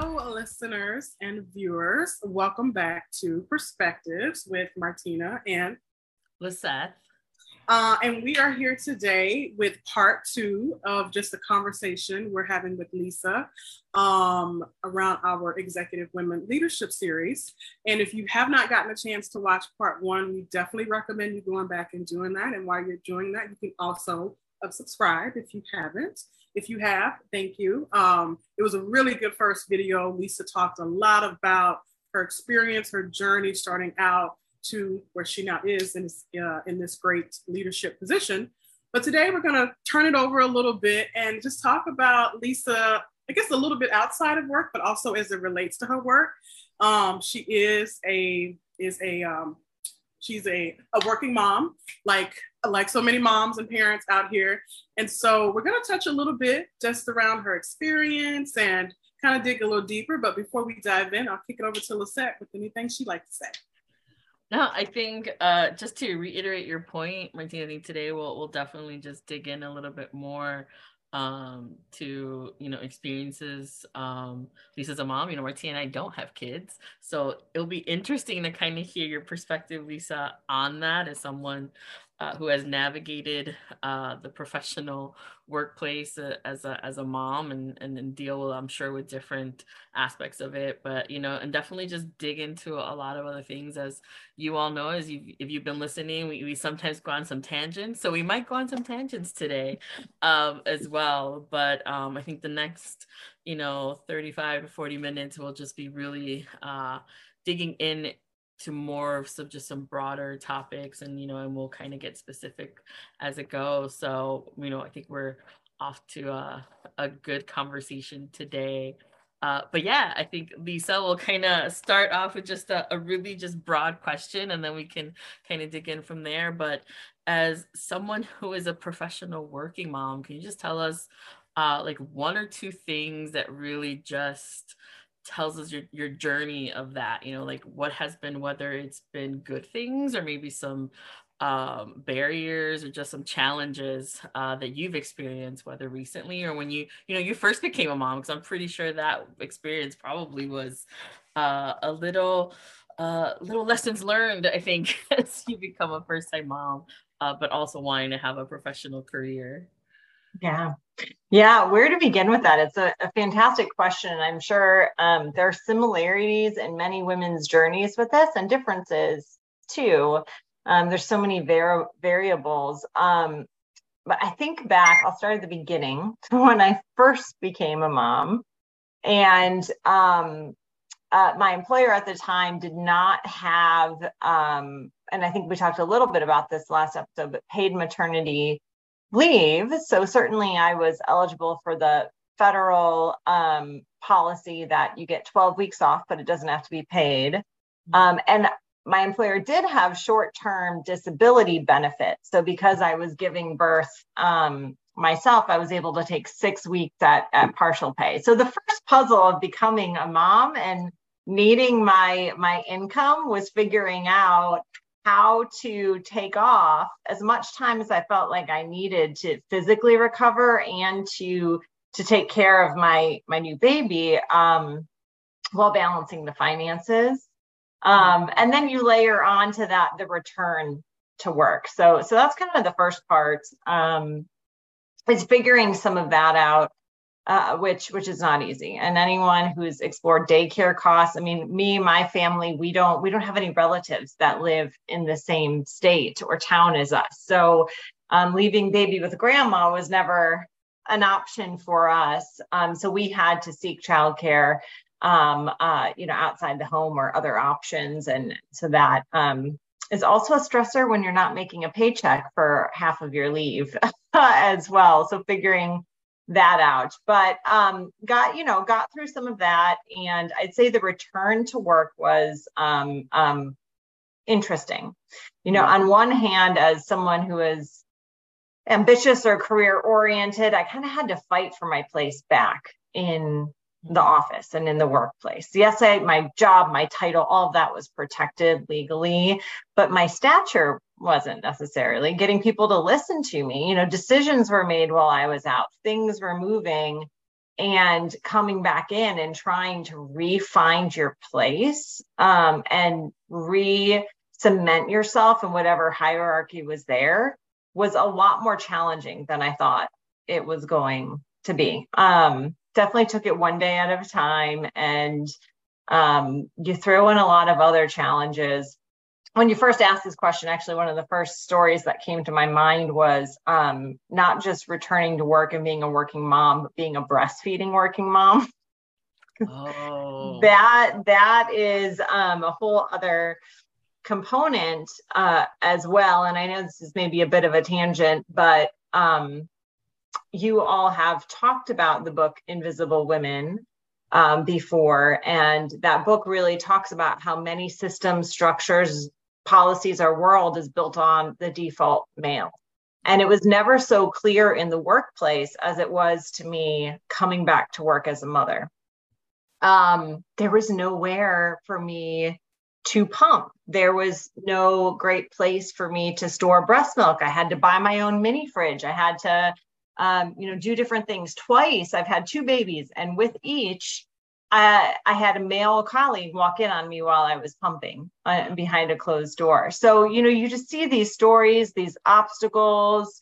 Hello, listeners and viewers. Welcome back to Perspectives with Martina and Lisette. Uh, and we are here today with part two of just a conversation we're having with Lisa um, around our Executive Women Leadership Series. And if you have not gotten a chance to watch part one, we definitely recommend you going back and doing that. And while you're doing that, you can also subscribe if you haven't. If you have, thank you. Um, it was a really good first video. Lisa talked a lot about her experience, her journey starting out to where she now is in this, uh, in this great leadership position. But today we're going to turn it over a little bit and just talk about Lisa, I guess a little bit outside of work, but also as it relates to her work. Um, she is a is a um, she's a, a working mom, like like so many moms and parents out here. And so we're going to touch a little bit just around her experience and kind of dig a little deeper. But before we dive in, I'll kick it over to Lisette with anything she'd like to say. No, I think uh, just to reiterate your point, Martina, I think today we'll we'll definitely just dig in a little bit more um to you know experiences um Lisa as a mom you know Martina and I don't have kids so it'll be interesting to kind of hear your perspective Lisa on that as someone uh, who has navigated uh, the professional workplace uh, as a as a mom and, and and deal I'm sure with different aspects of it. But you know and definitely just dig into a lot of other things. As you all know as you if you've been listening we, we sometimes go on some tangents. So we might go on some tangents today um, as well. But um, I think the next you know 35 to 40 minutes will just be really uh, digging in to more of just some broader topics and you know and we'll kind of get specific as it goes. So you know i think we're off to a, a good conversation today. Uh, but yeah i think lisa will kind of start off with just a, a really just broad question and then we can kind of dig in from there. But as someone who is a professional working mom can you just tell us uh, like one or two things that really just tells us your, your journey of that you know like what has been whether it's been good things or maybe some um, barriers or just some challenges uh, that you've experienced whether recently or when you you know you first became a mom because i'm pretty sure that experience probably was uh, a little uh, little lessons learned i think as you become a first time mom uh, but also wanting to have a professional career yeah. Yeah, where to begin with that? It's a, a fantastic question. And I'm sure um, there are similarities in many women's journeys with this and differences too. Um, there's so many var- variables. Um, but I think back, I'll start at the beginning when I first became a mom. And um, uh, my employer at the time did not have, um, and I think we talked a little bit about this last episode, but paid maternity leave. So certainly I was eligible for the federal um, policy that you get 12 weeks off, but it doesn't have to be paid. Mm-hmm. Um, and my employer did have short-term disability benefits. So because I was giving birth um, myself, I was able to take six weeks at, at partial pay. So the first puzzle of becoming a mom and needing my my income was figuring out how to take off as much time as I felt like I needed to physically recover and to to take care of my my new baby um, while balancing the finances. Um, and then you layer onto that the return to work. So so that's kind of the first part. Um, is figuring some of that out uh, which which is not easy. And anyone who's explored daycare costs, I mean, me, my family, we don't we don't have any relatives that live in the same state or town as us. So um, leaving baby with grandma was never an option for us. Um, so we had to seek childcare, um, uh, you know, outside the home or other options, and so that um, is also a stressor when you're not making a paycheck for half of your leave as well. So figuring that out. But um, got you know got through some of that and i'd say the return to work was um, um, interesting. You know on one hand as someone who is ambitious or career oriented i kind of had to fight for my place back in the office and in the workplace. Yes, I my job, my title, all of that was protected legally, but my stature wasn't necessarily getting people to listen to me. You know, decisions were made while I was out, things were moving. and coming back in and trying to re-find your place um, and re cement yourself in whatever hierarchy was there was a lot more challenging than I thought it was going to be. Um, definitely took it one day at a time and um, you throw in a lot of other challenges when you first asked this question, actually, one of the first stories that came to my mind was um, not just returning to work and being a working mom, but being a breastfeeding working mom. oh. That that is um, a whole other component uh, as well. And I know this is maybe a bit of a tangent, but um, you all have talked about the book Invisible Women um, before. And that book really talks about how many systems, structures, policies, our world is built on the default male. And it was never so clear in the workplace as it was to me coming back to work as a mother. Um, there was nowhere for me to pump. There was no great place for me to store breast milk. I had to buy my own mini fridge. I had to, um, you know, do different things twice. I've had two babies, and with each, I, I had a male colleague walk in on me while I was pumping uh, behind a closed door. So, you know, you just see these stories, these obstacles.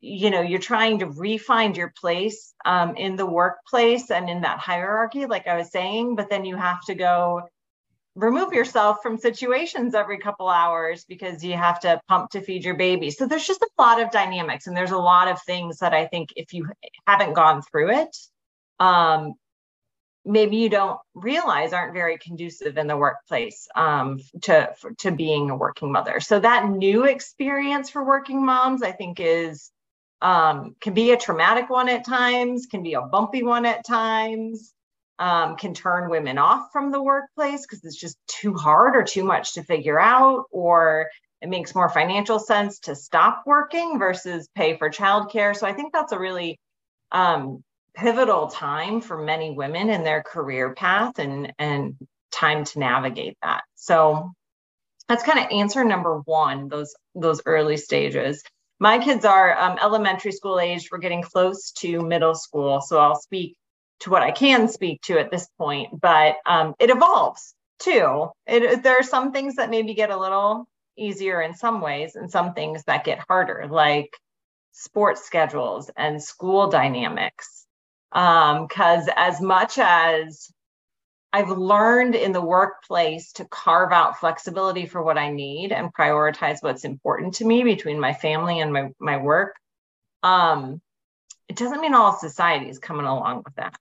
You know, you're trying to refine your place um, in the workplace and in that hierarchy, like I was saying, but then you have to go remove yourself from situations every couple hours because you have to pump to feed your baby. So there's just a lot of dynamics and there's a lot of things that I think if you haven't gone through it, um, maybe you don't realize aren't very conducive in the workplace um, to to being a working mother. So that new experience for working moms, I think, is um, can be a traumatic one at times, can be a bumpy one at times, um, can turn women off from the workplace because it's just too hard or too much to figure out, or it makes more financial sense to stop working versus pay for childcare. So I think that's a really um, pivotal time for many women in their career path and and time to navigate that. So that's kind of answer number one those those early stages. My kids are um, elementary school age. We're getting close to middle school so i'll speak to what i can speak to at this point but um, it evolves too it, there are some things that maybe get a little easier in some ways and some things that get harder like sports schedules and school dynamics because um, as much as I've learned in the workplace to carve out flexibility for what I need and prioritize what's important to me between my family and my, my work. Um, it doesn't mean all society is coming along with that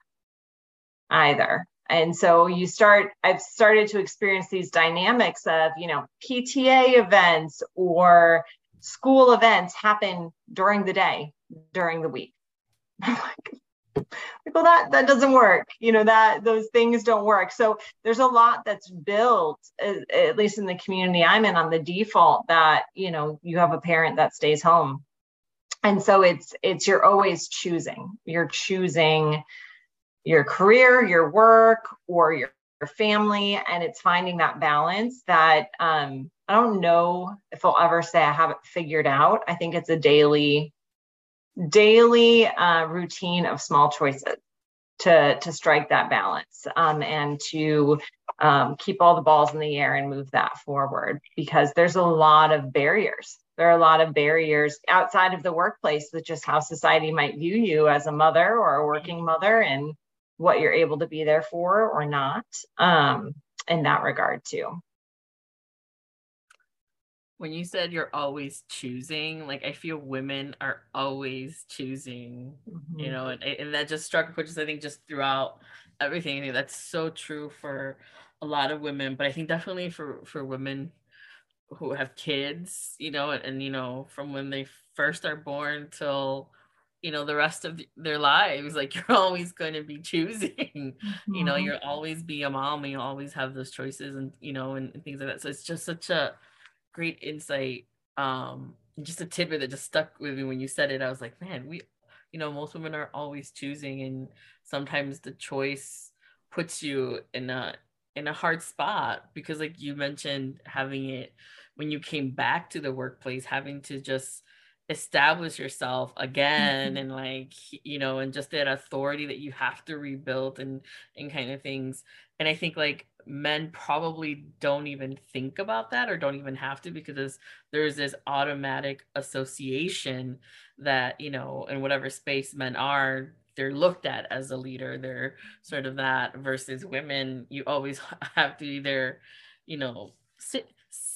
either. And so you start, I've started to experience these dynamics of, you know, PTA events or school events happen during the day, during the week. Like well that that doesn't work you know that those things don't work so there's a lot that's built at least in the community i'm in on the default that you know you have a parent that stays home and so it's it's you're always choosing you're choosing your career your work or your, your family and it's finding that balance that um i don't know if i'll ever say i have it figured out. I think it's a daily daily uh, routine of small choices to to strike that balance um, and to um, keep all the balls in the air and move that forward because there's a lot of barriers. There are a lot of barriers outside of the workplace with just how society might view you as a mother or a working mother and what you're able to be there for or not um, in that regard too when you said you're always choosing, like I feel women are always choosing, mm-hmm. you know, and, and that just struck which is I think just throughout everything. I think that's so true for a lot of women, but I think definitely for for women who have kids, you know, and, and you know, from when they first are born till you know the rest of their lives like you're always going to be choosing mm-hmm. you know mm-hmm. you'll always be a mom and you'll always have those choices and you know and, and things like that so it's just such a great insight. Um, just a tidbit that just stuck with me when you said it. I was like, man, we, you know, most women are always choosing, and sometimes the choice puts you in a in a hard spot because, like you mentioned, having it when you came back to the workplace, having to just establish yourself again mm-hmm. and like you know and just that authority that you have to rebuild and and kind of things and i think like men probably don't even think about that or don't even have to because there's this automatic association that you know in whatever space men are they're looked at as a leader they're sort of that versus women you always have to either you know sit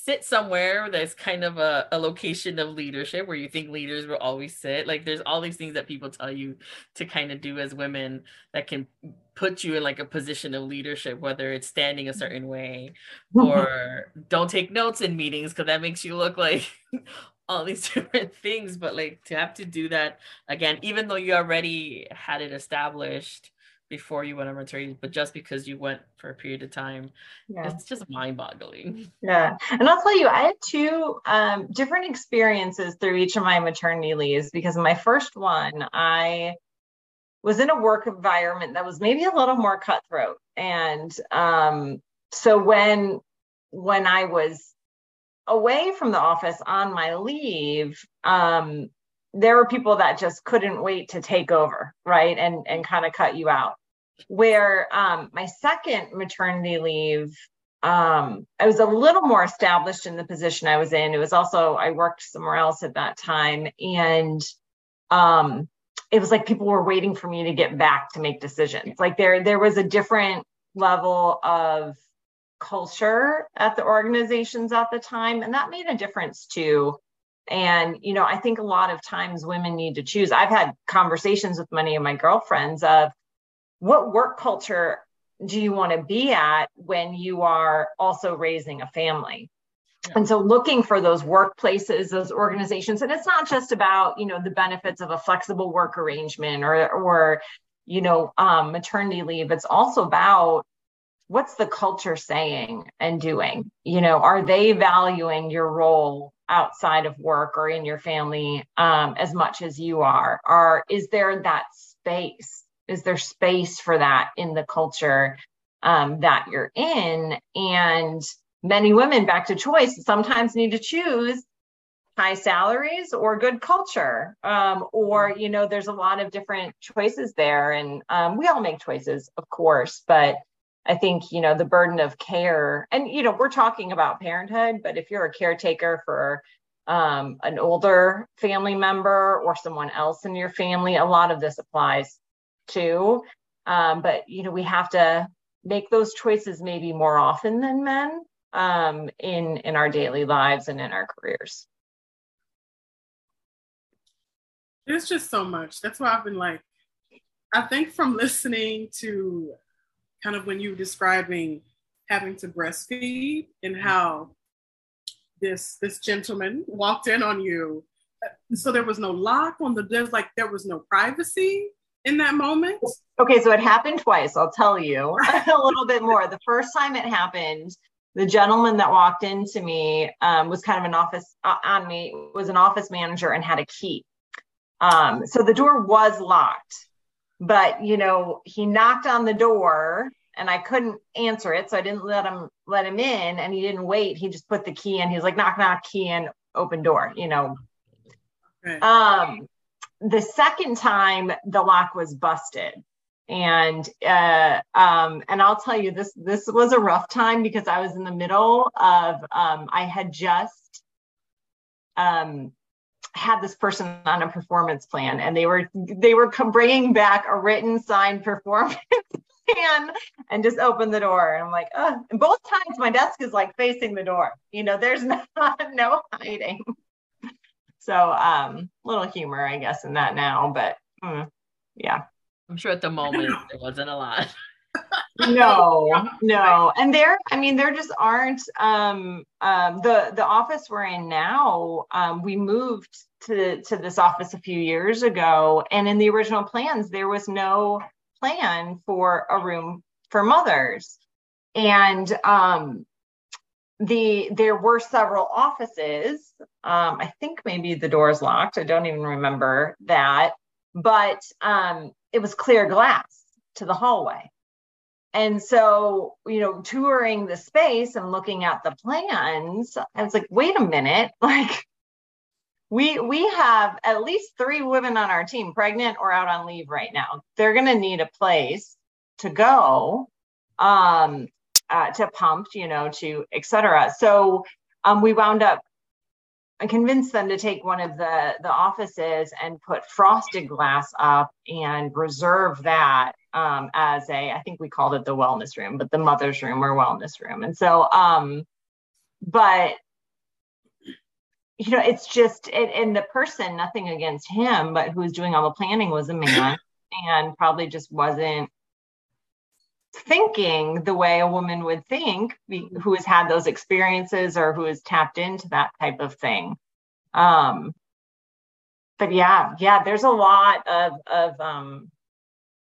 sit somewhere that's kind of a, a location of leadership where you think leaders will always sit. Like there's all these things that people tell you to kind of do as women that can put you in like a position of leadership whether it's standing a mm-hmm. certain way mm-hmm. or don't take notes in meetings because that makes you look like all these different things. But like to have to do that again even though you already had it established before you went on maternity, but just because you went for a period of time, yeah. it's just mind boggling. Yeah. And I'll tell you, I had two um, different experiences through each of my maternity leaves because my first one, I was in a work environment that was maybe a little more cutthroat. And um, so when when I was away from the office on my leave, um, there were people that just couldn't wait to take over, right? And and kind of cut you out. Where um my second maternity leave, um, I was a little more established in the position I was in. It was also I worked somewhere else at that time. And um it was like people were waiting for me to get back to make decisions. Like there there was a different level of culture at the organizations at the time. And that made a difference too and, you know, I think a lot of times women need to choose. I've had conversations with many of my girlfriends of what work culture do you want to be at when you are also raising a family? Yeah. And so looking for those workplaces, those organizations, and it's not just about, you know, the benefits of a flexible work arrangement or, or, you know, um, maternity leave. It's also about what's the culture saying and doing? You know, are they valuing your role outside of work or in your family um, as much as you are? Or is there that space? Is there space for that in the culture um, that you're in? And many women, back to choice, sometimes need to choose high salaries or good culture um, or you know there's a lot of different choices there and um, we all make choices of course but I think, you know, the burden of care, and, you know, we're talking about parenthood, but if you're a caretaker for um, an older family member or someone else in your family, a lot of this applies too. Um, but, you know, we have to make those choices maybe more often than men um, in, in our daily lives and in our careers. There's just so much. That's why I've been like, I think from listening to kind of when you were describing having to breastfeed and how this this gentleman walked in on you. So there was no lock on the there's like there was no privacy in that moment? Okay so it happened twice i'll tell you. A little bit more. The first time it happened the gentleman that walked into me um, was kind of an office uh, on me was an office manager and had a key. Um, so the door was locked but you know he knocked on the door and I couldn't answer it, so I didn't let him let him in, and he didn't wait. He just put the key in. He was like, knock, knock, key in, open door. You know. Okay. Um, the second time the lock was busted, and uh, um, and I'll tell you this this was a rough time because I was in the middle of um, I had just um had this person on a performance plan and they were they were bringing back a written signed performance plan and just open the door. And i'm like oh and both times my desk is like facing the door. You know there's not no hiding. So um little humor i guess in that now but mm, yeah. I'm sure at the moment it wasn't a lot no, no. And there, I mean, there just aren't um um the the office we're in now, um, we moved to to this office a few years ago. And in the original plans, there was no plan for a room for mothers. And um the there were several offices. Um, I think maybe the door's locked. I don't even remember that, but um, it was clear glass to the hallway. And so, you know, touring the space and looking at the plans, I was like, wait a minute, like we we have at least three women on our team pregnant or out on leave right now. They're to need a place to go um uh, to pump you know to etc so um we wound up I convinced them to take one of the the offices and put frosted glass up and reserve that um, as a I think we called it the wellness room, but the mother's room or wellness room. And so, um, but you know, it's just it, and the person, nothing against him, but who was doing all the planning was a man and probably just wasn't thinking the way a woman would think who has had those experiences or who has tapped into that type of thing um but yeah yeah there's a lot of of um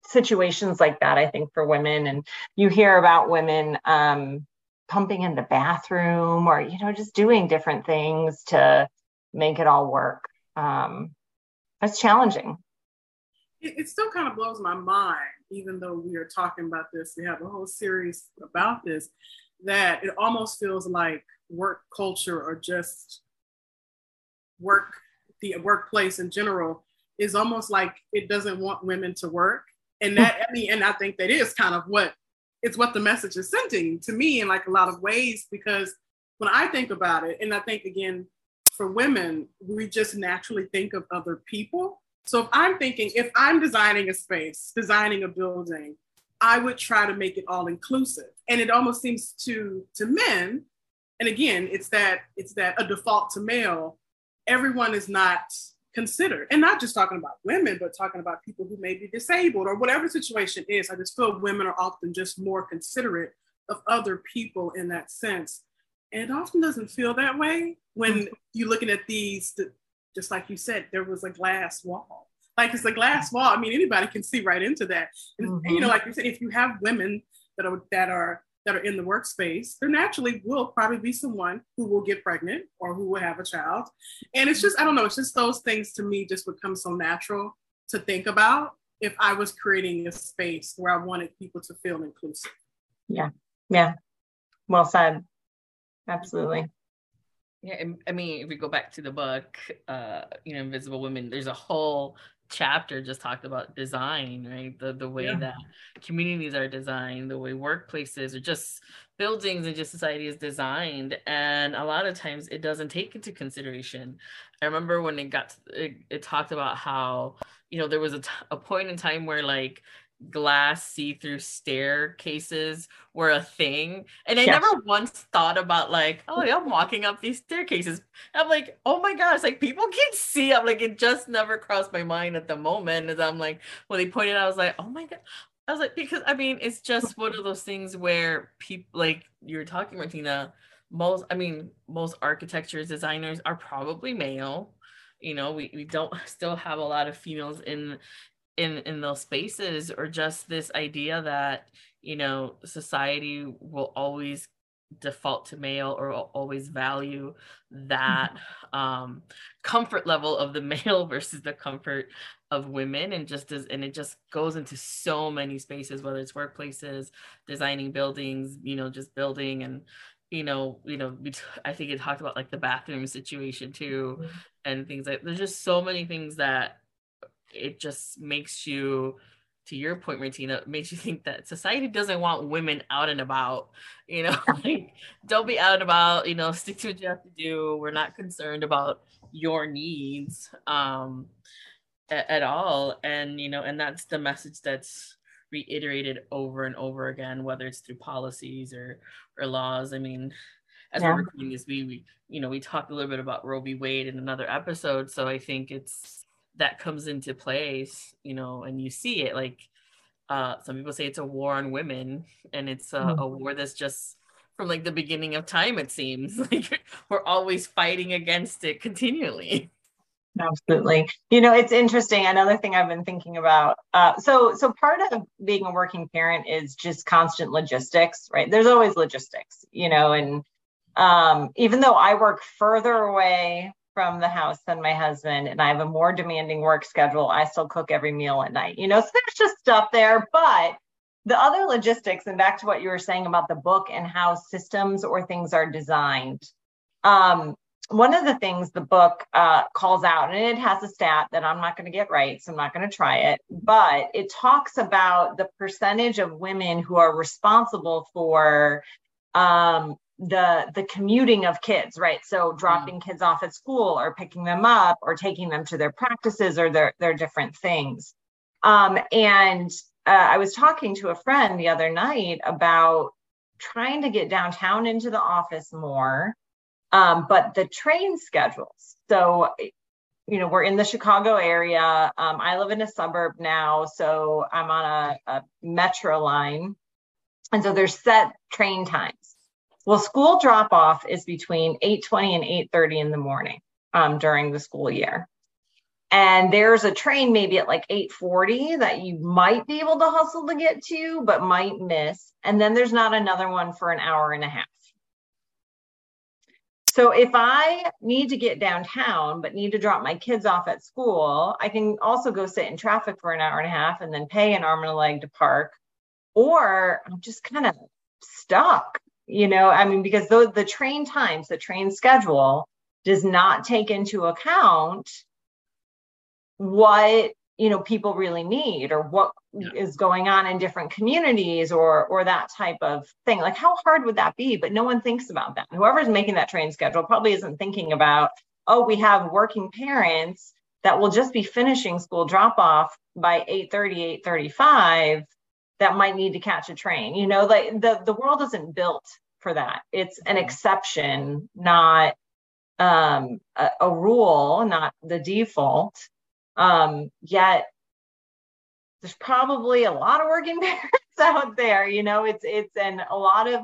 situations like that i think for women. And you hear about women um pumping in the bathroom or you know just doing different things to make it all work. Um that's challenging. It, it still kind of blows my mind, even though we are talking about this, we have a whole series about this, that it almost feels like work culture or just work, the workplace in general, is almost like it doesn't want women to work. And hmm. that, I mean, and I think that is kind of what it's what the message is sending to me in like a lot of ways, because when I think about it, and I think again, for women, we just naturally think of other people so if I'm thinking, if I'm designing a space, designing a building, I would try to make it all inclusive. And it almost seems to to men, and again, it's that it's that a default to male, everyone is not considered. And not just talking about women, but talking about people who may be disabled or whatever situation is. I just feel women are often just more considerate of other people in that sense. And it often doesn't feel that way when mm-hmm. you're looking at these just like you said, there was a glass wall. Like it's a glass wall. I mean, anybody can see right into that. And mm-hmm. you know, like you said, if you have women that are that are that are in the workspace, there naturally will probably be someone who will get pregnant or who will have a child. And it's just, I don't know, it's just those things to me just become so natural to think about if I was creating a space where I wanted people to feel inclusive. Yeah. Yeah. Well said. Absolutely. Yeah, I mean, if we go back to the book, uh, you know, Invisible Women, there's a whole chapter just talked about design, right? The the way yeah. that communities are designed, the way workplaces or just buildings and just society is designed, and a lot of times it doesn't take into consideration. I remember when it got to, it, it talked about how you know there was a, t- a point in time where like glass see-through staircases were a thing. And i yes. never once thought about like oh yeah, i'm walking up these staircases. I'm like oh my gosh like people can see. I'm like it just never crossed my mind at the moment. As i'm like when they pointed out i was like oh my god i was like because i mean it's just one of those things where people like you're talking martina most i mean most architecture designers are probably male. You know we, we don't still have a lot of females in in in those spaces or just this idea that you know society will always default to male or always value that mm-hmm. um, comfort level of the male versus the comfort of women and just as and it just goes into so many spaces whether it's workplaces designing buildings you know just building and you know you know i think it talked about like the bathroom situation too mm-hmm. and things like there's just so many things that it just makes you to your point, Martina, makes you think that society doesn't want women out and about. You know, like don't be out and about. You know, stick to what you have to do. We're not concerned about your needs um, at, at all. And you know, and that's the message that's reiterated over and over again, whether it's through policies or or laws. I mean, as yeah. we're recording this, we, we you know we talked a little bit about Roe v. Wade in another episode, so I think it's that comes into place, you know, and you see it like uh, some people say it's a war on women, and it's a, mm-hmm. a war that's just from like the beginning of time. It seems like we're always fighting against it continually. Absolutely. You know, it's interesting. Another thing I've been thinking about. Uh, so, so part of being a working parent is just constant logistics, right? There's always logistics, you know, and um, even though I work further away from the house than my husband and I have a more demanding work schedule, I still cook every meal at night. You know, so there's just stuff there. But the other logistics, and back to what you were saying about the book and how systems or things are designed. Um, one of the things the book uh, calls out, and it has a stat that I'm not going to get right, so I'm not going to try it, but it talks about the percentage of women who are responsible for um, the the commuting of kids, right? So dropping mm. kids off at school, or picking them up, or taking them to their practices, or their their different things. Um, and uh, I was talking to a friend the other night about trying to get downtown into the office more um, but the train schedules. So, you know, we're in the Chicago area. Um, I live in a suburb now, so I'm on a, a metro line. And so there's set train times. Well, school drop off is between 8:20 and 8:30 in the morning um, during the school year. And there's a train maybe at like 8:40 that you might be able to hustle to get to, but might miss. And then there's not another one for an hour and a half. So if I need to get downtown, but need to drop my kids off at school, I can also go sit in traffic for an hour and a half and then pay an arm and a leg to park. Or I'm just kind of stuck, you know, I mean, because the, the train times, the train schedule does not take into account what you know people really need or what yeah. is going on in different communities or or that type of thing. Like how hard would that be? But no one thinks about that. Whoever's making that train schedule probably isn't thinking about oh we have working parents that will just be finishing school drop off by 8:30 8:35 that might need to catch a train you know like the the world isn't built for that it's an exception not um a, a rule not the default um, yet there's probably a lot of working parents out there. You know, it's it's and a lot of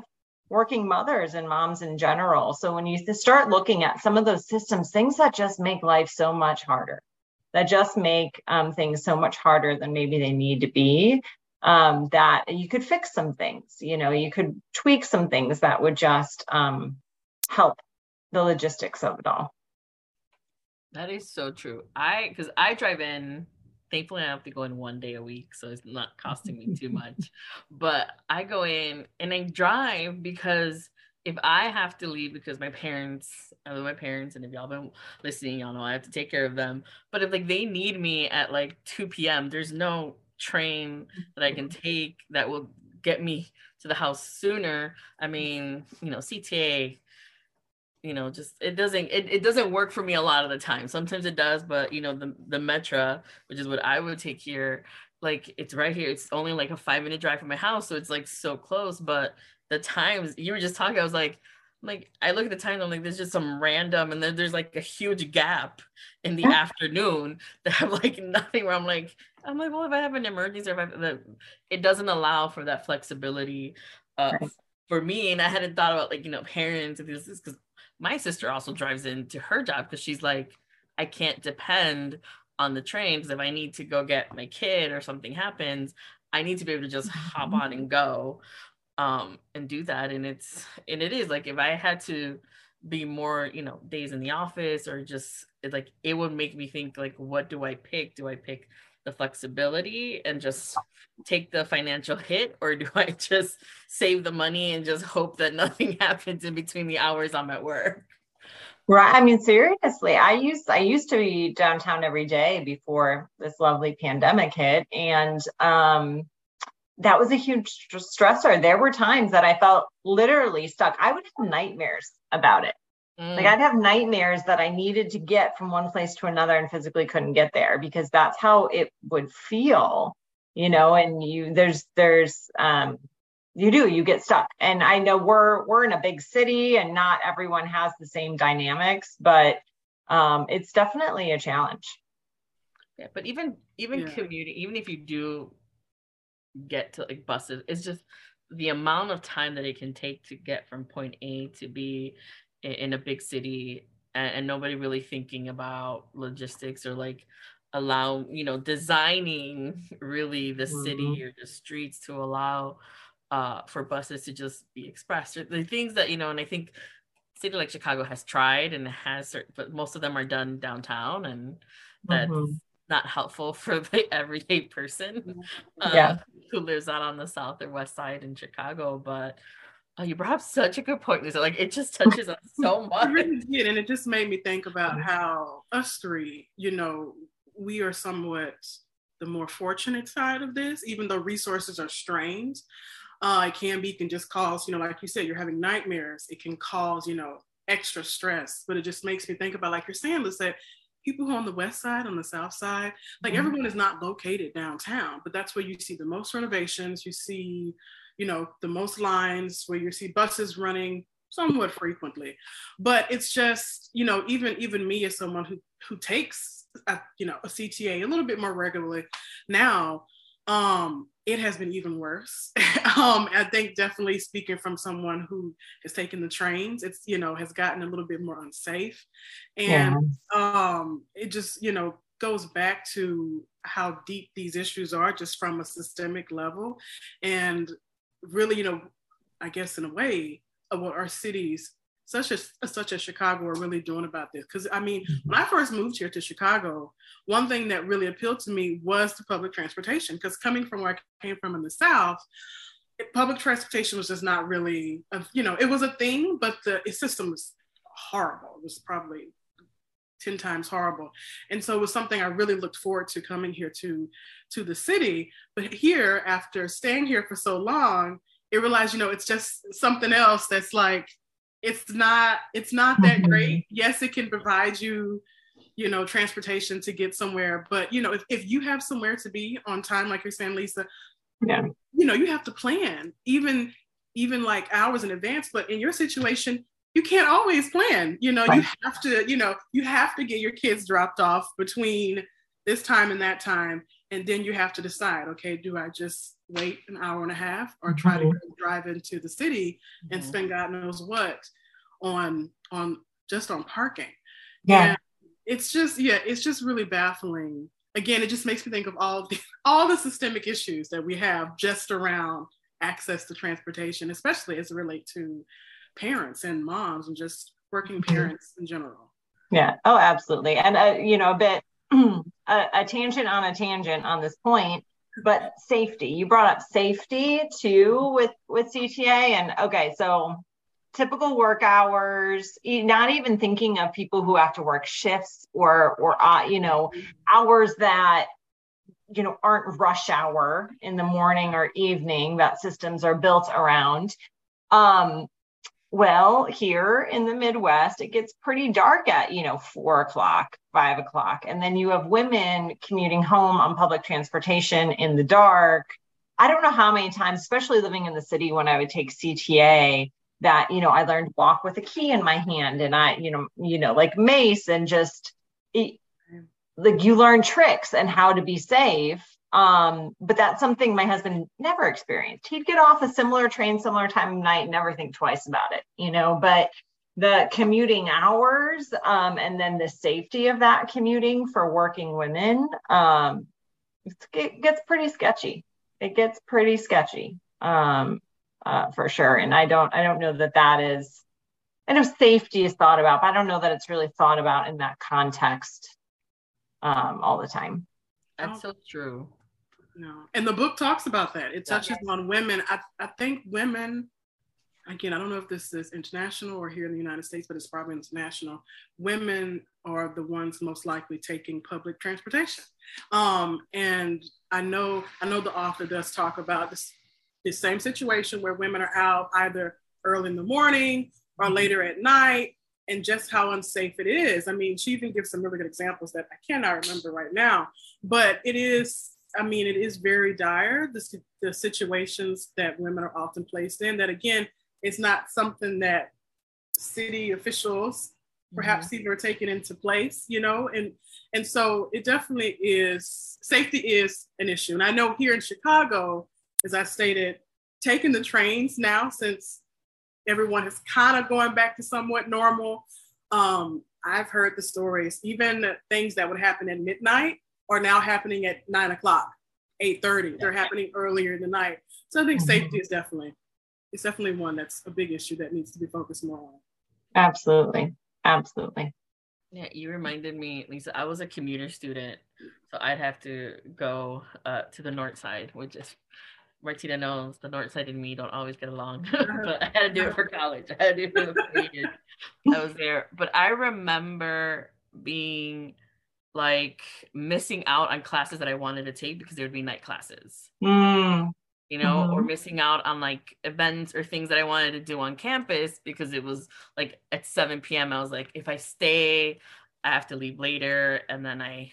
working mothers and moms in general. So when you start looking at some of those systems, things that just make life so much harder, that just make um, things so much harder than maybe they need to be, um, that you could fix some things. You know, you could tweak some things that would just um, help the logistics of it all. That is so true. I because I drive in. Thankfully, I have to go in one day a week, so it's not costing me too much. But I go in and I drive because if I have to leave because my parents, I love my parents, and if y'all been listening, y'all know I have to take care of them. But if like they need me at like 2 p.m., there's no train that I can mm-hmm. take that will get me to the house sooner. I mean, you know, CTA you know just it doesn't it, it doesn't work for me a lot of the time. Sometimes it does but you know the the metra which is what i would take here like it's right here. It's only like a five minute drive from my house so it's like so close but the times you were just talking i was like like I look at the time, I'm like, there's just some random, and then there's like a huge gap in the afternoon that have like nothing. Where I'm like, I'm like, well, if I have an emergency, or if I, it doesn't allow for that flexibility uh, right. for me. And I hadn't thought about like you know parents and this because my sister also drives into her job because she's like, I can't depend on the train because if I need to go get my kid or something happens, I need to be able to just hop on and go um and do that. And it's and it is like if I had to be more, you know, days in the office or just like it would make me think like what do I pick? Do I pick the flexibility and just take the financial hit or do i just save the money and just hope that nothing happens in between the hours i'm at work right i mean seriously i used i used to be downtown every day before this lovely pandemic hit and um that was a huge stressor. There were times that i felt literally stuck. I would have nightmares about it. Mm. Like I'd have nightmares that I needed to get from one place to another and physically couldn't get there because that's how it would feel, you know, and you there's there's um you do you get stuck. And i know we're we're in a big city and not everyone has the same dynamics but um it's definitely a challenge. Yeah but even even yeah. commuting even if you do get to like buses it's just the amount of time that it can take to get from point a to b in a big city and, and nobody really thinking about logistics or like allow you know designing really the mm-hmm. city or the streets to allow uh, for buses to just be expressed the things that you know and i think city like chicago has tried and has certain, but most of them are done downtown and that's mm-hmm. Not helpful for the everyday person uh, yeah. who lives out on the south or west side in chicago but Oh, you brought up such a good point, Lisa. Like it just touches us so much. It really did, and it just made me think about how us three, you know, we are somewhat the more fortunate side of this, even though resources are strained. Uh, it can be, it can just cause, you know, like you said, you're having nightmares. It can cause, you know, extra stress. But it just makes me think about, like you're saying, let's say people who are on the west side, on the south side, like mm-hmm. everyone is not located downtown, but that's where you see the most renovations. You see, you know, the most lines where you see buses running somewhat frequently. But it's just, you know, even even me as someone who who takes a, you know, a CTA a little bit more regularly. Now, um, it has been even worse. um, I think definitely speaking from someone who has taken the trains, it's you know has gotten a little bit more unsafe, and yeah. um, it just you know goes back to how deep these issues are, just from a systemic level, and really you know, I guess in a way, of what our cities such as such as Chicago are really doing about this. Because I mean, mm-hmm. when I first moved here to Chicago, one thing that really appealed to me was the public transportation. Because coming from where I came from in the South, public transportation was just not really, a, you know, it was a thing, but the system was horrible. It was probably 10 times horrible. And so it was something I really looked forward to coming here to, to the city. But here, after staying here for so long, it realized, you know, it's just something else that's like it's not it's not that mm-hmm. great yes it can provide you you know transportation to get somewhere but you know if, if you have somewhere to be on time like you're saying lisa yeah you know you have to plan even even like hours in advance but in your situation you can't always plan you know right. you have to you know you have to get your kids dropped off between this time and that time and then you have to decide okay do i just wait an hour and a half or try mm-hmm. to drive into the city and mm-hmm. spend god knows what on on just on parking yeah and it's just yeah it's just really baffling again it just makes me think of all the all the systemic issues that we have just around access to transportation especially as it relates to parents and moms and just working mm-hmm. parents in general yeah oh absolutely and uh, you know a bit a, a tangent on a tangent on this point but safety. You brought up safety too with with cta and okay so typical work hours not even thinking of people who have to work shifts or or uh, you know hours that you know aren't rush hour in the morning or evening that systems are built around. Um well, here in the Midwest, it gets pretty dark at, you know, four o'clock, five o'clock. And then you have women commuting home on public transportation in the dark. I don't know how many times, especially living in the city when I would take CTA, that, you know, I learned walk with a key in my hand and I, you know, you know, like mace and just it, like you learn tricks and how to be safe um, but that's something my husband never experienced. He'd get off a similar train, similar time of night, never think twice about it, you know. But the commuting hours um, and then the safety of that commuting for working women, um, it gets pretty sketchy. It gets pretty sketchy um, uh, for sure. And I don't, I don't know that that is. I know safety is thought about, but I don't know that it's really thought about in that context um, all the time. That's so true. No. And the book talks about that. It touches yeah. on women. I, I think women, again, I don't know if this is international or here in the United States, but it's probably international. Women are the ones most likely taking public transportation. Um, and I know, I know the author does talk about this, this same situation where women are out either early in the morning or mm-hmm. later at night and just how unsafe it is. I mean, she even gives some really good examples that I cannot remember right now, but it is I mean, it is very dire, the, the situations that women are often placed in, that again, it's not something that city officials perhaps mm-hmm. even are taking into place, you know, and and so it definitely is safety is an issue. And I know here in Chicago, as I stated, taking the trains now since everyone is kind of going back to somewhat normal. Um, I've heard the stories, even things that would happen at midnight are now happening at nine o'clock, eight thirty. They're happening earlier in the night. So I think mm-hmm. safety is definitely it's definitely one that's a big issue that needs to be focused more on. Absolutely, absolutely. Yeah, you reminded me, Lisa. I was a commuter student, so I'd have to go uh, to the north side, which is Martina knows the north side and me don't always get along, but I had to do it for college. I had to do it for years. I was there, but I remember being like missing out on classes that I wanted to take because there would be night classes. Mm. You know, mm-hmm. or missing out on like events or things that I wanted to do on campus because it was like at 7 p.m. I was like, if I stay, I have to leave later. And then I,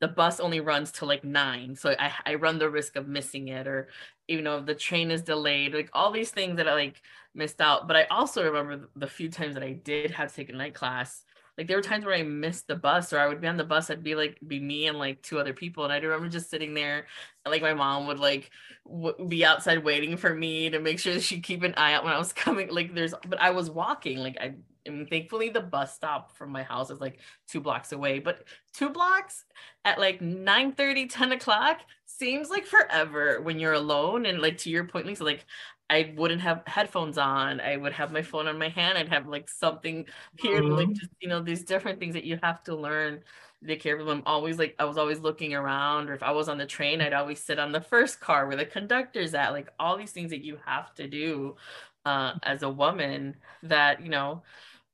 the bus only runs to like nine. So I, I run the risk of missing it or, you know, the train is delayed, like all these things that I like missed out. But I also remember the few times that I did have to take a night class like there were times where I missed the bus or I would be on the bus, I'd be like, be me and like two other people. And I remember just sitting there and like my mom would like w- be outside waiting for me to make sure she'd keep an eye out when I was coming. Like there's, but I was walking, like I, mean, thankfully the bus stop from my house is like two blocks away, but two blocks at like 9 30, 10 o'clock seems like forever when you're alone. And like to your point, Lisa, like I wouldn't have headphones on. I would have my phone on my hand. I'd have like something here, mm-hmm. like just you know, these different things that you have to learn take care of them. Always like I was always looking around, or if I was on the train, I'd always sit on the first car where the conductor's at. Like all these things that you have to do uh, as a woman that you know,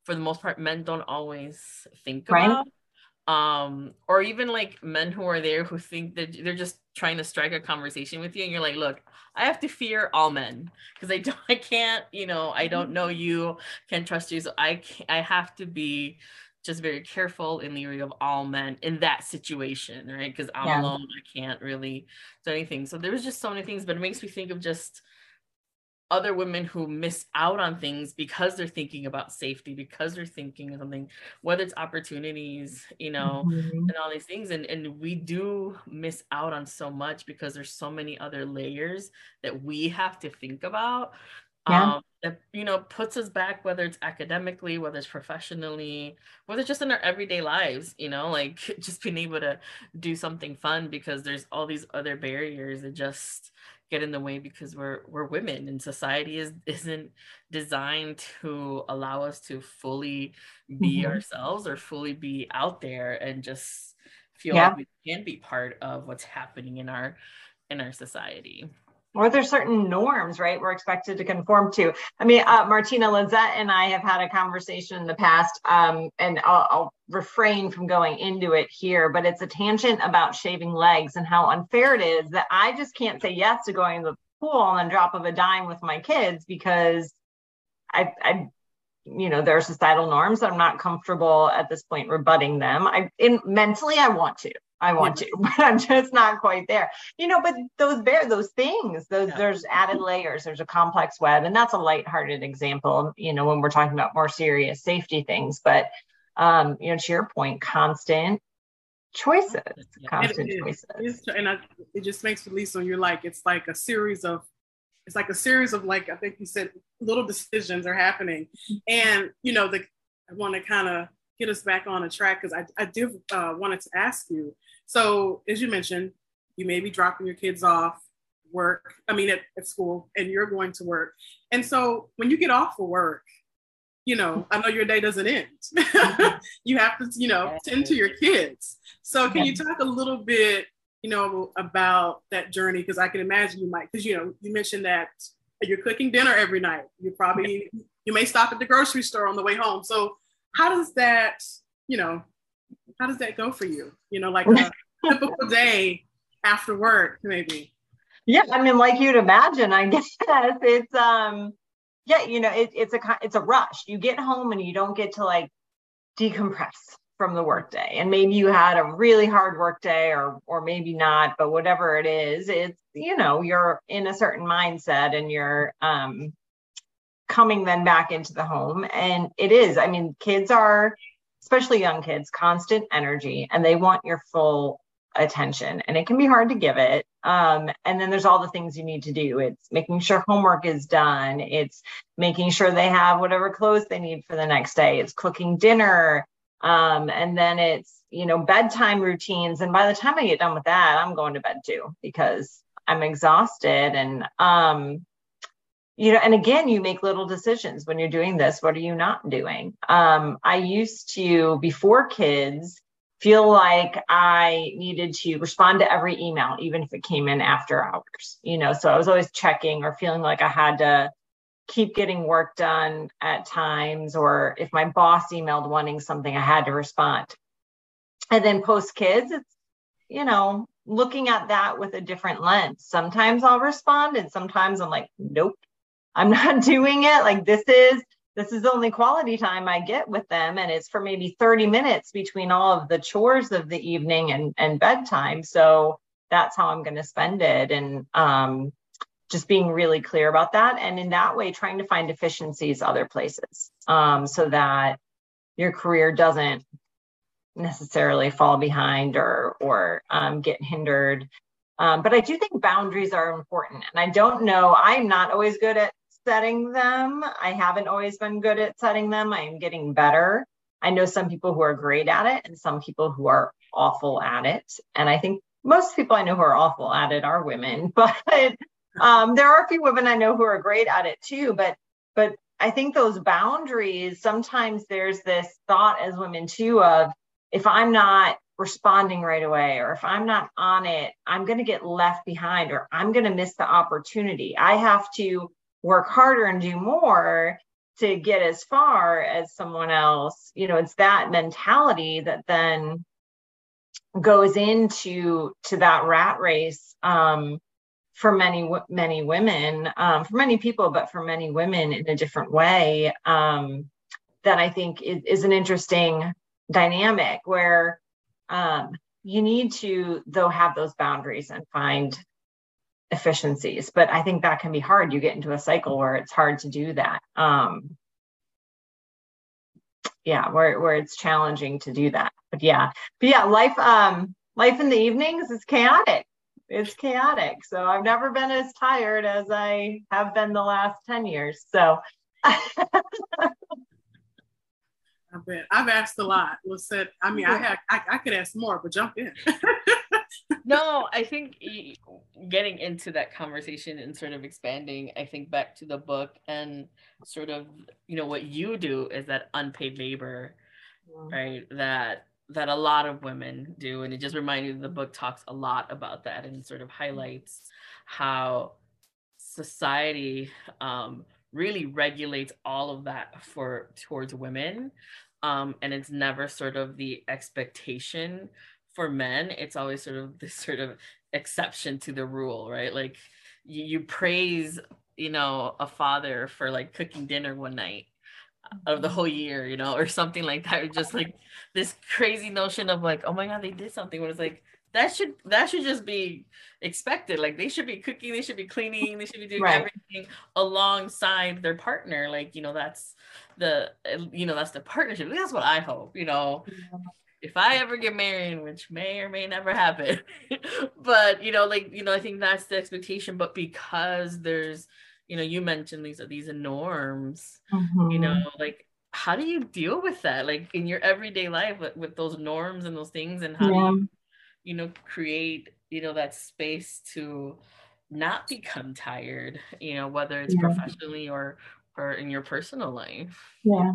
for the most part, men don't always think right. about um or even like men who are there who think that they're just trying to strike a conversation with you and you're like look i have to fear all men because i don't i can't you know i don't know you can't trust you so i i have to be just very careful in the area of all men in that situation right? Because i'm yeah. alone i can't really do anything. So there was just so many things but it makes me think of just other women who miss out on things because they're thinking about safety because they're thinking of something whether it's opportunities you know mm-hmm. and all these things and and we do miss out on so much because there's so many other layers that we have to think about yeah. um that you know puts us back whether it's academically whether it's professionally whether it's just in our everyday lives you know like just being able to do something fun because there's all these other barriers that just get in the way because we're we're women and society is isn't designed to allow us to fully be mm-hmm. ourselves or fully be out there and just feel yeah. like we can be part of what's happening in our in our society or there's certain norms, right? We're expected to conform to. I mean, uh, Martina Lisette and I have had a conversation in the past, um, and I'll, I'll, refrain from going into it here, but it's a tangent about shaving legs and how unfair it is that I just can't say yes to going to the pool on drop of a dime with my kids because I, I you know, there are societal norms that I'm not comfortable at this point rebutting them. I in mentally I want to. I want to, but I'm just not quite there. You know, but those bear those things, those yeah. there's added layers, there's a complex web, and that's a lighthearted example, you know, when we're talking about more serious safety things. But um, you know, to your point, constant choices, yeah. constant it, choices. and I, it just makes Lisa, you're like, it's like a series of it's like a series of like I think you said little decisions are happening, and you know the I want to kind of get us back on a track because I I did uh, wanted to ask you. So as you mentioned, you may be dropping your kids off work. I mean at, at school, and you're going to work. And so when you get off for work, you know I know your day doesn't end. you have to you know tend to your kids. So can you talk a little bit you know, about that journey? Because I can imagine you might, because you know, you mentioned that you're cooking dinner every night. You probably you may stop at the grocery store on the way home. So how does that, you know, how does that go for you? You know, like a typical day after work, maybe. Yeah, I mean, like you'd imagine, I guess it's um, yeah, you know, it, it's a it's a rush. You get home and you don't get to like decompress from the workday and maybe you had a really hard workday or or maybe not but whatever it is it's you know you're in a certain mindset and you're um coming then back into the home. And it is i mean kids are especially young kids constant energy and they want your full attention and it can be hard to give it. Um, and then there's all the things you need to do. It's making sure homework is done. It's making sure they have whatever clothes they need for the next day. It's cooking dinner um, and then it's, you know, bedtime routines. And by the time I get done with that, I'm going to bed too because I'm exhausted. And, um, you know, and again, you make little decisions when you're doing this. What are you not doing? Um, I used to, before kids, feel like I needed to respond to every email, even if it came in after hours. You know, so I was always checking or feeling like I had to keep getting work done at times, or if my boss emailed wanting something, I had to respond. And then post kids, it's, you know, looking at that with a different lens. Sometimes I'll respond, and sometimes I'm like, nope, I'm not doing it. Like, this is this is the only quality time I get with them. And it's for maybe 30 minutes between all of the chores of the evening and, and bedtime. So that's how I'm going to spend it. And um, just being really clear about that. And in that way, trying to find efficiencies other places um, so that your career doesn't necessarily fall behind or, or um, get hindered. Um, but I do think boundaries are important. And I don't know, I'm not always good at setting them. I haven't always been good at setting them. I am getting better. I know some people who are great at it and some people who are awful at it. And I think most people I know who are awful at it are women, but um, there are a few women I know who are great at it too. But but I think those boundaries, sometimes there's this thought as women too of if I'm not responding right away or if I'm not on it, I'm going to get left behind or I'm going to miss the opportunity. I have to work harder and do more to get as far as someone else you know it's that mentality that then goes into to that rat race um, for many many women um, for many people but for many women in a different way um, that i think is, is an interesting dynamic where um, you need to though have those boundaries and find efficiencies. But i think that can be hard. You get into a cycle where it's hard to do that um yeah where, where it's challenging to do that. But yeah but yeah life um life in the evenings is chaotic it's chaotic so i've never been as tired as i have been the last 10 years so I bet I've asked a lot. Was said, I mean, I had, I, I could ask more, but jump in. no, I think getting into that conversation and sort of expanding, I think back to the book and sort of, you know, what you do is that unpaid labor, yeah. right? That that a lot of women do, and it just reminded me the book talks a lot about that and sort of highlights how society um, really regulates all of that for towards women. Um, and it's never sort of the expectation for men. It's always sort of this sort of exception to the rule right? Like you, you praise you know a father for like cooking dinner one night of the whole year you know or something like that or just like this crazy notion of like oh my god they did something Where it's like that should that should just be expected like they should be cooking they should be cleaning they should be doing right. everything alongside their partner like you know that's the you know that's the partnership that's what i hope you know yeah. if i ever get married which may or may never happen but you know like you know i think that's the expectation but because there's you know you mentioned these are these norms mm-hmm. you know like how do you deal with that like in your everyday life with, with those norms and those things and how yeah. do you you know create you know that space to not become tired you know whether it's yeah. professionally or or in your personal life yeah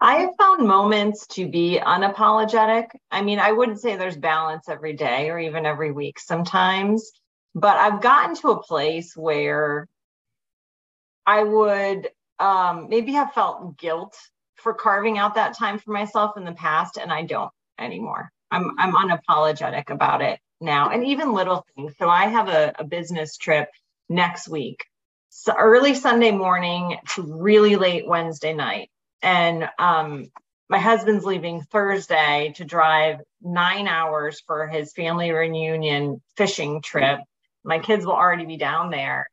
i have found moments to be unapologetic i mean i wouldn't say there's balance every day or even every week sometimes but i've gotten to a place where i would um, maybe have felt guilt for carving out that time for myself in the past and i don't anymore I'm I'm unapologetic about it now, and even little things. So I have a, a business trip next week, so early Sunday morning to really late Wednesday night, and um, my husband's leaving Thursday to drive nine hours for his family reunion fishing trip. My kids will already be down there.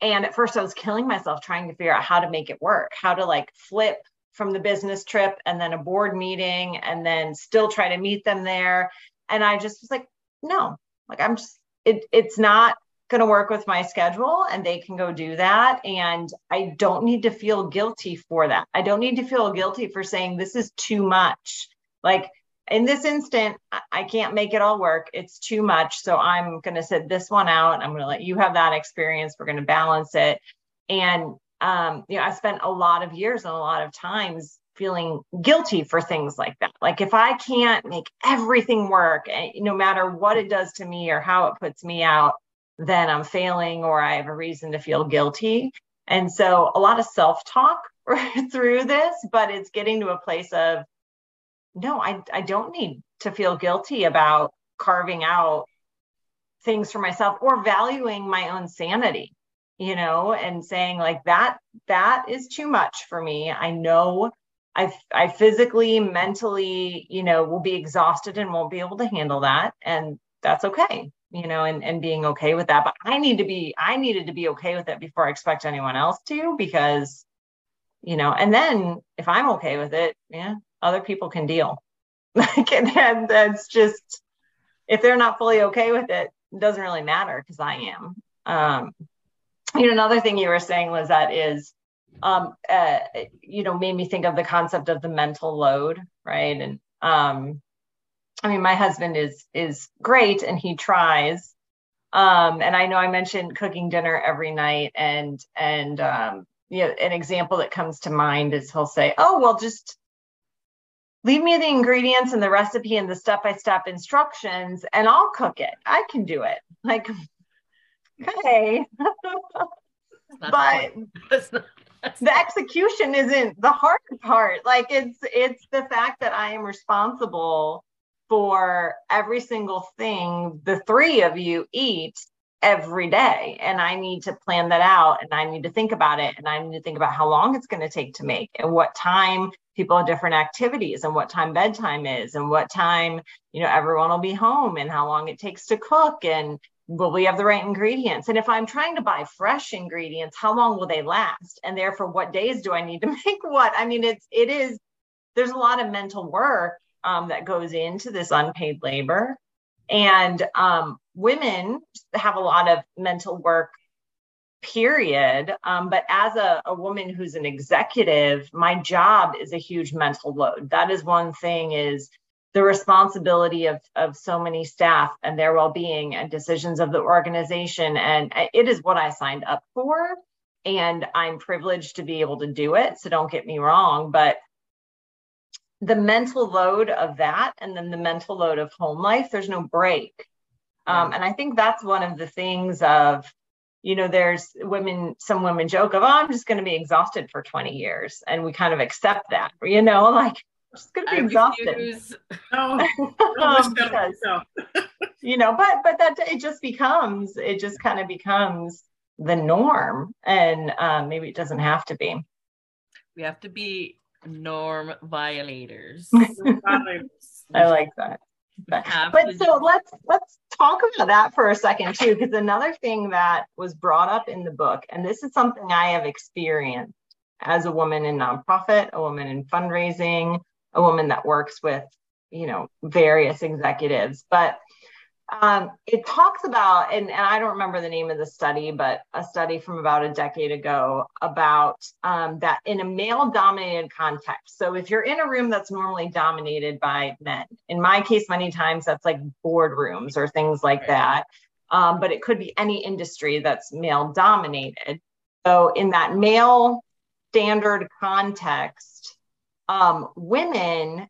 And at first, I was killing myself trying to figure out how to make it work, how to like flip from the business trip and then a board meeting and then still try to meet them there. And I just was like, no, like I'm just, it, it's not going to work with my schedule and they can go do that. And I don't need to feel guilty for that. I don't need to feel guilty for saying this is too much. Like in this instant, I can't make it all work. It's too much. So I'm going to sit this one out. I'm going to let you have that experience. We're going to balance it. And um, you know, I spent a lot of years and a lot of times feeling guilty for things like that. Like if I can't make everything work, eh, no matter what it does to me or how it puts me out, then I'm failing or I have a reason to feel guilty. And so a lot of self talk through this, but it's getting to a place of no, I, I don't need to feel guilty about carving out things for myself or valuing my own sanity you know and saying like that that is too much for me. I know i i physically mentally you know will be exhausted and won't be able to handle that and that's okay you know and and being okay with that. But i need to be i needed to be okay with it before i expect anyone else to because you know and then if i'm okay with it yeah other people can deal. Like and that's just if they're not fully okay with it, it doesn't really matter because i am. Um you know another thing you were saying was that is um uh, you know made me think of the concept of the mental load right? And um i mean my husband is is great and he tries. Um and i know i mentioned cooking dinner every night and and um you know an example that comes to mind is he'll say oh well just leave me the ingredients and the recipe and the step-by-step instructions and i'll cook it. I can do it. Like okay. but the execution isn't the hard part. Like it's it's the fact that i am responsible for every single thing the three of you eat every day and i need to plan that out and i need to think about it and i need to think about how long it's going to take to make and what time people have different activities and what time bedtime is and what time you know everyone will be home and how long it takes to cook and will we have the right ingredients? And if i'm trying to buy fresh ingredients how long will they last? And therefore what days do i need to make what? I mean it's it is there's a lot of mental work um, that goes into this unpaid labor. And um, women have a lot of mental work period. Um, but as a, a woman who's an executive my job is a huge mental load. That is one thing is the responsibility of, of so many staff and their well-being and decisions of the organization. And it is what i signed up for and i'm privileged to be able to do it so don't get me wrong. But the mental load of that and then the mental load of home life there's no break. Um, and i think that's one of the things of you know, there's women, some women joke of, oh, I'm just going to be exhausted for 20 years. And we kind of accept that, you know, like, I'm just going to be I exhausted. um, because, you know, but, but that it just becomes, it just kind of becomes the norm. And um, maybe it doesn't have to be. We have to be norm violators. I like that. But, but so let's let's talk about that for a second too, because another thing that was brought up in the book, and this is something I have experienced as a woman in nonprofit, a woman in fundraising, a woman that works with you know various executives, but um, it talks about, and, and, I don't remember the name of the study, but a study from about a decade ago about um, that in a male dominated context. So if you're in a room that's normally dominated by men, in my case, many times that's like boardrooms or things like right. that. Um, but it could be any industry that's male dominated. So in that male standard context, um, women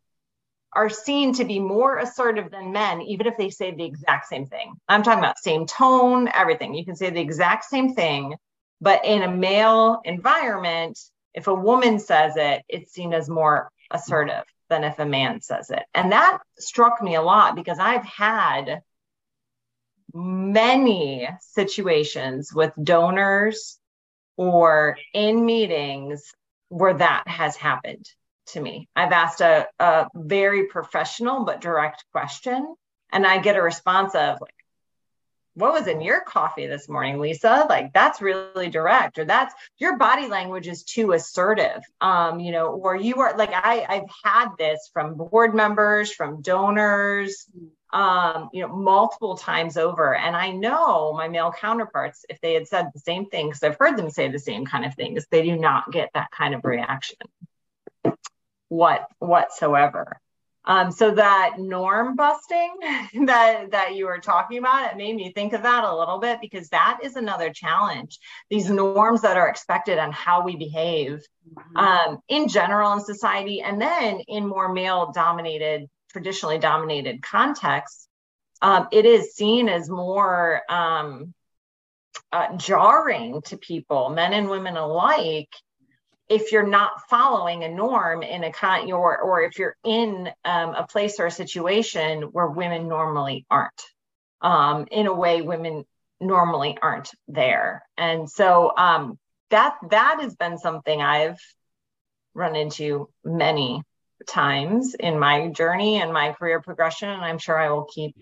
are seen to be more assertive than men, even if they say the exact same thing. I'm talking about same tone, everything. You can say the exact same thing, but in a male environment, if a woman says it, it's seen as more assertive than if a man says it. And that struck me a lot because I've had many situations with donors or in meetings where that has happened to me. I've asked a, a very professional but direct question, and I get a response of like, what was in your coffee this morning, Lisa? Like that's really direct, or that's your body language is too assertive. Um, you know, or you are like I, I've had this from board members, from donors, um, you know, multiple times over. And I know my male counterparts, if they had said the same thing, because I've heard them say the same kind of things, they do not get that kind of reaction what whatsoever. Um, so that norm busting that that you were talking about, it made me think of that a little bit because that is another challenge. These norms that are expected on how we behave mm-hmm. um, in general in society, and then in more male-dominated, traditionally dominated contexts, um, it is seen as more um, uh, jarring to people, men and women alike, if you're not following a norm in a con or or if you're in um, a place or a situation where women normally aren't um, in a way women normally aren't there. And so um, that that has been something i've run into many times in my journey and my career progression and i'm sure i will keep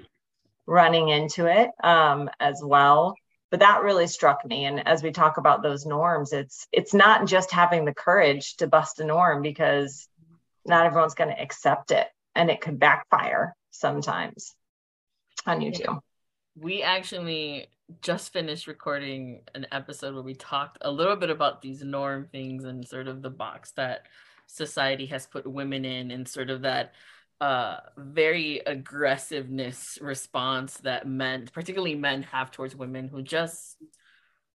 running into it um, as well but that really struck me. And as we talk about those norms it's it's not just having the courage to bust a norm because not everyone's going to accept it and it could backfire sometimes on you too. We actually just finished recording an episode where we talked a little bit about these norm things and sort of the box that society has put women in and sort of that uh very aggressiveness response that men particularly men have towards women who just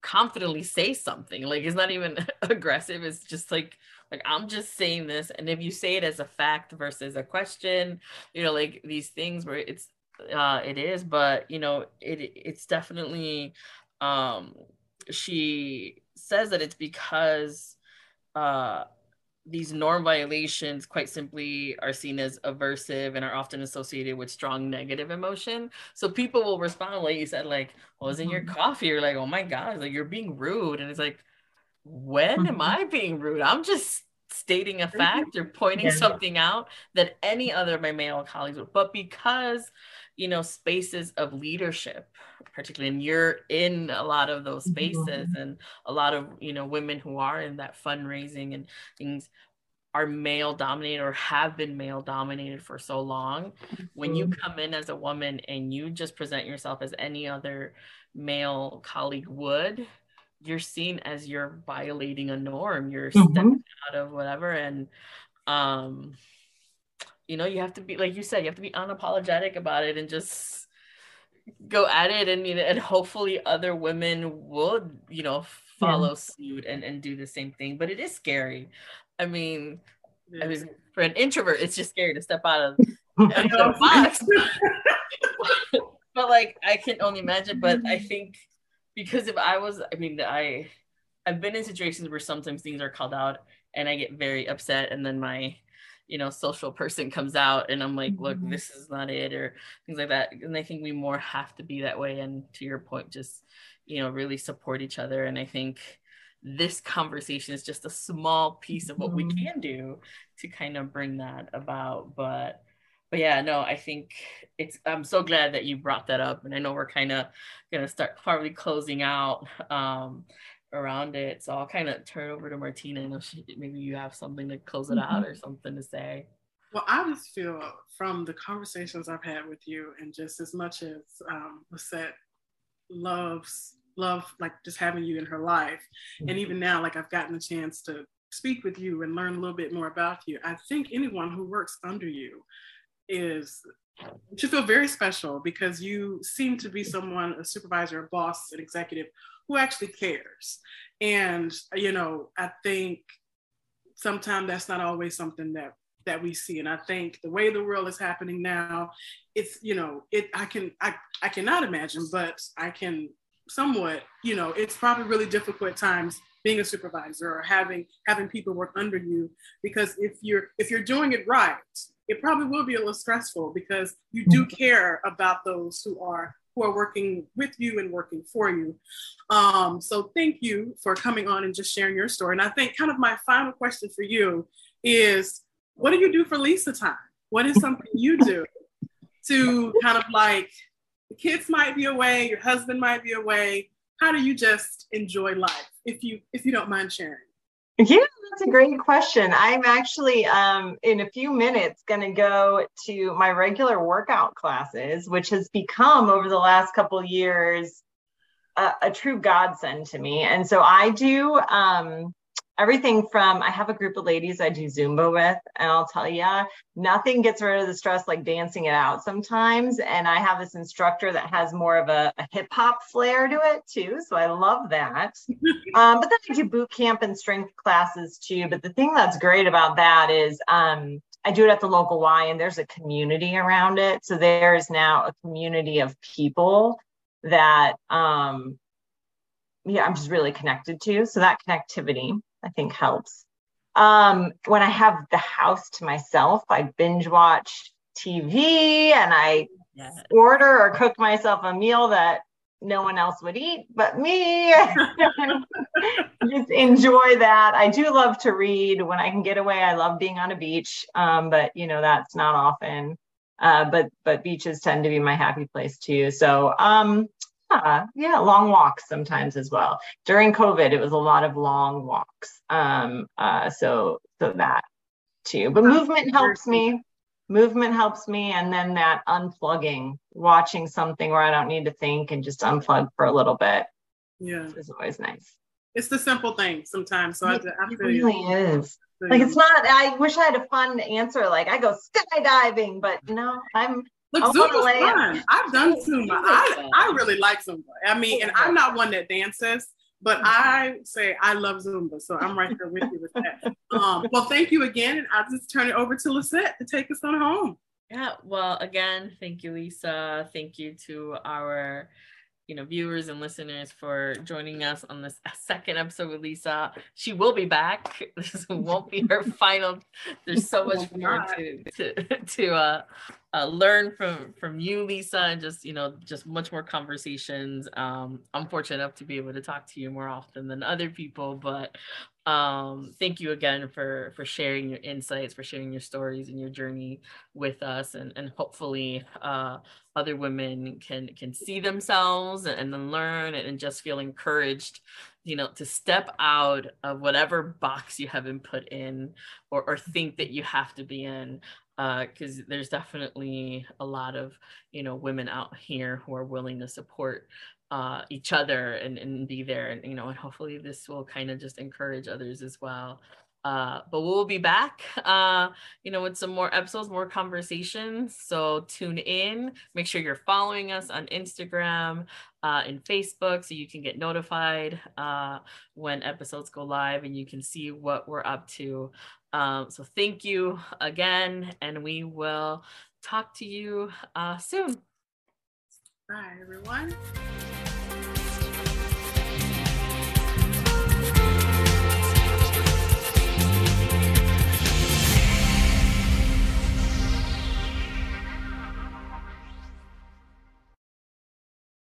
confidently say something. Like it's not even aggressive. It's just like like i'm just saying this. And if you say it as a fact versus a question you know like these things where it's uh it is but you know it it's definitely um she says that it's because uh these norm violations quite simply are seen as aversive and are often associated with strong negative emotion. So people will respond, like you said, like, "Well, is in your mm-hmm. coffee?" You're like, "Oh my god!" like you're being rude, and it's like, when am mm-hmm. I being rude? I'm just stating a fact or pointing yeah. something out that any other of my male colleagues would. But because you know spaces of leadership particularly and you're in a lot of those spaces mm-hmm. and a lot of you know women who are in that fundraising and things are male dominated or have been male dominated for so long mm-hmm. when you mm-hmm. come in as a woman and you just present yourself as any other male colleague would you're seen as you're violating a norm you're mm-hmm. stepping out of whatever and um you know you have to be like you said you have to be unapologetic about it and just go at it and you know and hopefully other women will you know follow yeah. suit and and do the same thing but it is scary i mean yeah. i mean for an introvert it's just scary to step out of the box but like i can only imagine but i think because if i was i mean i i've been in situations where sometimes things are called out and i get very upset and then my you know social person comes out and i'm like look mm-hmm. this is not it or things like that and i think we more have to be that way and to your point just you know really support each other and i think this conversation is just a small piece of what we mm-hmm. can do to kind of bring that about but but yeah no i think it's i'm so glad that you brought that up and i know we're kind of going to start probably closing out um around it. So I'll kind of turn over to Martina. and maybe you have something to close it mm-hmm. out or something to say. Well, I just feel from the conversations I've had with you, and just as much as um, Lisette loves love like just having you in her life, mm-hmm. and even now, like I've gotten the chance to speak with you and learn a little bit more about you. I think anyone who works under you is to feel very special because you seem to be someone, a supervisor, a boss, an executive who actually cares. And, you know, I think sometimes that's not always something that that we see and i think the way the world is happening now it's you know it i can i, I cannot imagine but i can somewhat you know it's probably really difficult times being a supervisor or having having people work under you because if you're if you're doing it right it probably will be a little stressful because you do mm-hmm. care about those who are who are working with you and working for you. Um, so thank you for coming on and just sharing your story. And I think kind of my final question for you is what do you do for Lisa time? What is something you do to kind of like the kids might be away, your husband might be away. How do you just enjoy life if you if you don't mind sharing? Yeah, that's a great question. I'm actually um, in a few minutes going to go to my regular workout classes, which has become over the last couple years a, a true godsend to me. And so I do um, everything from I have a group of ladies I do Zumba with, and I'll tell you, nothing gets rid of the stress like dancing it out sometimes. And I have this instructor that has more of a, a hip hop flair to it too. So I love that. um, but then I do boot camp and strength classes too. But the thing that's great about that is um, I do it at the local Y and there's a community around it. So there is now a community of people that um, yeah, I'm just really connected to. So that connectivity I think helps. Um, when I have the house to myself, I binge watch TV and I yes. order or cook myself a meal that no one else would eat but me. Just enjoy that. I do love to read when I can get away. I love being on a beach, um, but you know that's not often. Uh, but but beaches tend to be my happy place too. So um, yeah, yeah, long walks sometimes as well. During COVID, it was a lot of long walks. Um, uh, so so that too. But movement helps me. Movement helps me, and then that unplugging, watching something where I don't need to think and just unplug for a little bit. Yeah, is always nice. It's the simple things sometimes. So it, I, I it really is. Like it's not. I wish I had a fun answer. Like I go skydiving, but no, I'm Look, Zumba's fun. I've done Zumba. I, I really like Zumba. I mean, and I'm not one that dances, but I say I love Zumba. So I'm right there with you with that. Um, well, thank you again. And I'll just turn it over to Lisette to take us on home. Yeah. Well, again, thank you, Lisa. Thank you to our you know viewers and listeners for joining us on this second episode with Lisa. She will be back. This won't be her final. There's so much more to to to uh, uh, learn from from you, Lisa, and just you know just much more conversations. Um, I'm fortunate enough to be able to talk to you more often than other people, but um, thank you again for for sharing your insights, for sharing your stories and your journey with us, and and hopefully uh, other women can can see themselves and, then learn and, and just feel encouraged you know to step out of whatever box you have been put in or, or think that you have to be in because uh, there's definitely a lot of you know women out here who are willing to support uh, each other and, and be there and you know and hopefully this will kind of just encourage others as well uh, but we'll be back, uh, you know, with some more episodes, more conversations. So tune in. Make sure you're following us on Instagram uh, and Facebook so you can get notified uh, when episodes go live and you can see what we're up to. Um, so thank you again, and we will talk to you uh, soon. Bye, everyone.